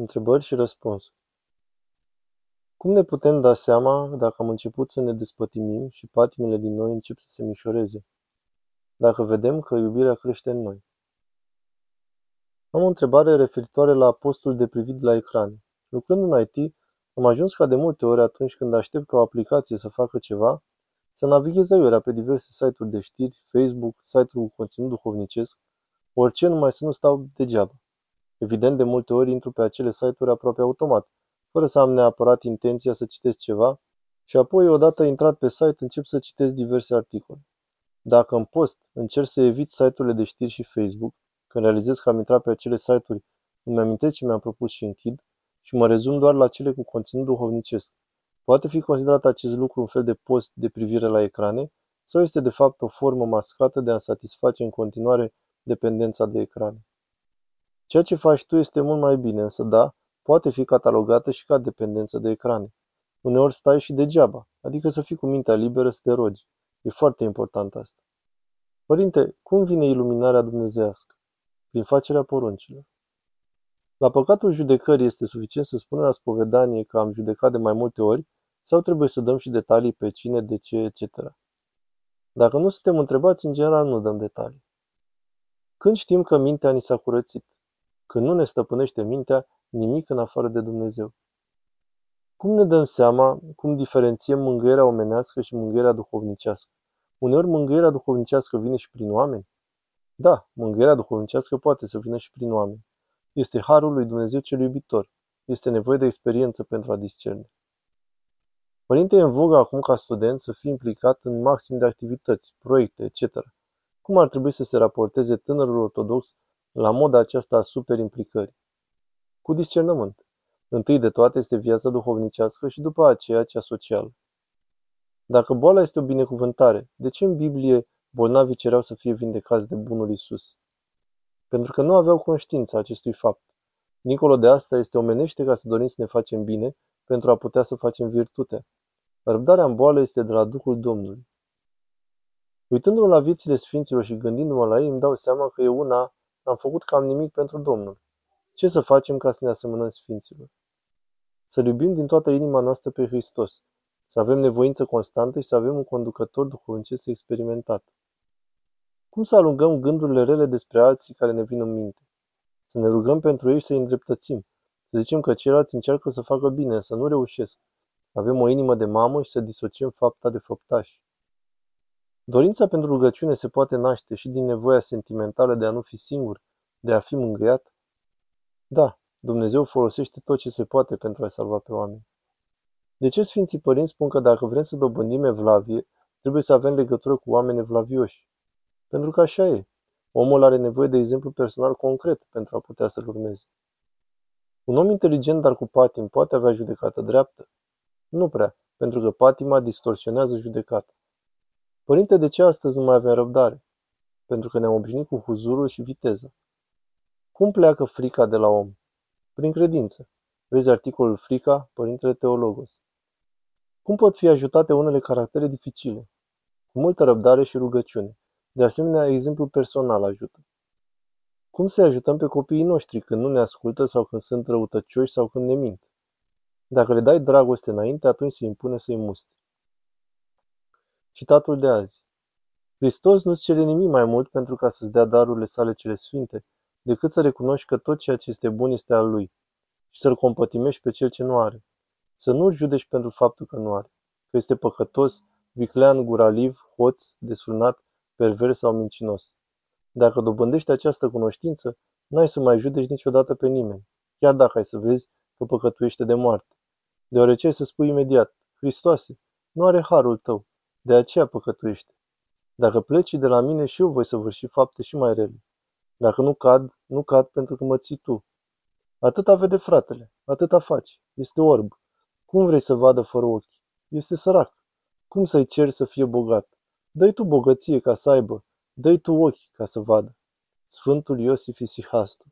Întrebări și răspunsuri. Cum ne putem da seama dacă am început să ne despătimim și patimile din noi încep să se mișoreze? Dacă vedem că iubirea crește în noi. Am o întrebare referitoare la postul de privit la ecrane. Lucrând în IT, am ajuns ca de multe ori atunci când aștept ca o aplicație să facă ceva, să navighez aiurea pe diverse site-uri de știri, Facebook, site-uri cu conținut duhovnicesc, orice numai să nu stau degeaba. Evident, de multe ori intru pe acele site-uri aproape automat, fără să am neapărat intenția să citesc ceva și apoi, odată intrat pe site, încep să citesc diverse articole. Dacă în post încerc să evit site-urile de știri și Facebook, când realizez că am intrat pe acele site-uri, îmi amintesc ce mi-am propus și închid și mă rezum doar la cele cu conținut duhovnicesc. Poate fi considerat acest lucru un fel de post de privire la ecrane sau este de fapt o formă mascată de a satisface în continuare dependența de ecrane. Ceea ce faci tu este mult mai bine, însă da, poate fi catalogată și ca dependență de ecrane. Uneori stai și degeaba, adică să fii cu mintea liberă să te rogi. E foarte important asta. Părinte, cum vine iluminarea dumnezească? Prin facerea poruncilor. La păcatul judecării este suficient să spunem la spovedanie că am judecat de mai multe ori sau trebuie să dăm și detalii pe cine, de ce, etc. Dacă nu suntem întrebați, în general nu dăm detalii. Când știm că mintea ni s-a curățit? Când nu ne stăpânește mintea nimic în afară de Dumnezeu. Cum ne dăm seama, cum diferențiem mângâierea omenească și mângâierea duhovnicească? Uneori mângâierea duhovnicească vine și prin oameni? Da, mângâierea duhovnicească poate să vină și prin oameni. Este harul lui Dumnezeu cel iubitor. Este nevoie de experiență pentru a discerne. Părinte, e în vogă acum ca student să fie implicat în maxim de activități, proiecte, etc. Cum ar trebui să se raporteze tânărul ortodox la moda aceasta a superimplicării? Cu discernământ. Întâi de toate este viața duhovnicească și după aceea cea socială. Dacă boala este o binecuvântare, de ce în Biblie bolnavii cereau să fie vindecați de bunul Isus? Pentru că nu aveau conștiința acestui fapt. Nicolo de asta este omenește ca să dorim să ne facem bine pentru a putea să facem virtute. Răbdarea în boală este de la Duhul Domnului. Uitându-mă la viețile Sfinților și gândindu-mă la ei, îmi dau seama că eu una am făcut cam nimic pentru Domnul. Ce să facem ca să ne asemănăm Sfinților? Să iubim din toată inima noastră pe Hristos, să avem nevoință constantă și să avem un conducător duhovnicesc experimentat. Cum să alungăm gândurile rele despre alții care ne vin în minte? Să ne rugăm pentru ei și să îi îndreptățim. Să zicem că ceilalți încearcă să facă bine, să nu reușesc. Să avem o inimă de mamă și să disociem fapta de făptași. Dorința pentru rugăciune se poate naște și din nevoia sentimentală de a nu fi singur, de a fi mângâiat. Da, Dumnezeu folosește tot ce se poate pentru a salva pe oameni. De ce Sfinții Părinți spun că dacă vrem să dobândim evlavie, trebuie să avem legătură cu oameni evlavioși? Pentru că așa e. Omul are nevoie de exemplu personal concret pentru a putea să-l urmeze. Un om inteligent, dar cu patim, poate avea judecată dreaptă? Nu prea, pentru că patima distorsionează judecata. Părinte, de ce astăzi nu mai avem răbdare? Pentru că ne-am obișnuit cu huzurul și viteză. Cum pleacă frica de la om? Prin credință. Vezi articolul Frica, Părintele Teologos. Cum pot fi ajutate unele caractere dificile? Cu multă răbdare și rugăciune. De asemenea, exemplul personal ajută. Cum să ajutăm pe copiii noștri când nu ne ascultă sau când sunt răutăcioși sau când ne mint? Dacă le dai dragoste înainte, atunci se impune să-i musti. Citatul de azi. Hristos nu-ți cere nimic mai mult pentru ca să-ți dea darurile sale cele sfinte, decât să recunoști că tot ceea ce este bun este al lui și să-l compătimești pe cel ce nu are. Să nu-l judești pentru faptul că nu are, că este păcătos, viclean, guraliv, hoț, desfrânat, pervers sau mincinos. Dacă dobândești această cunoștință, n-ai să mai judeci niciodată pe nimeni, chiar dacă ai să vezi că păcătuiește de moarte. Deoarece ai să spui imediat, Hristoase, nu are harul tău, de aceea păcătuiește. Dacă pleci de la mine și eu voi săvârși fapte și mai rele. Dacă nu cad, nu cad pentru că mă ții tu. Atâta vede fratele, atâta faci. Este orb. Cum vrei să vadă fără ochi? Este sărac. Cum să-i ceri să fie bogat? Dă-i tu bogăție ca să aibă, dă-i tu ochi ca să vadă. Sfântul Iosif Isihastu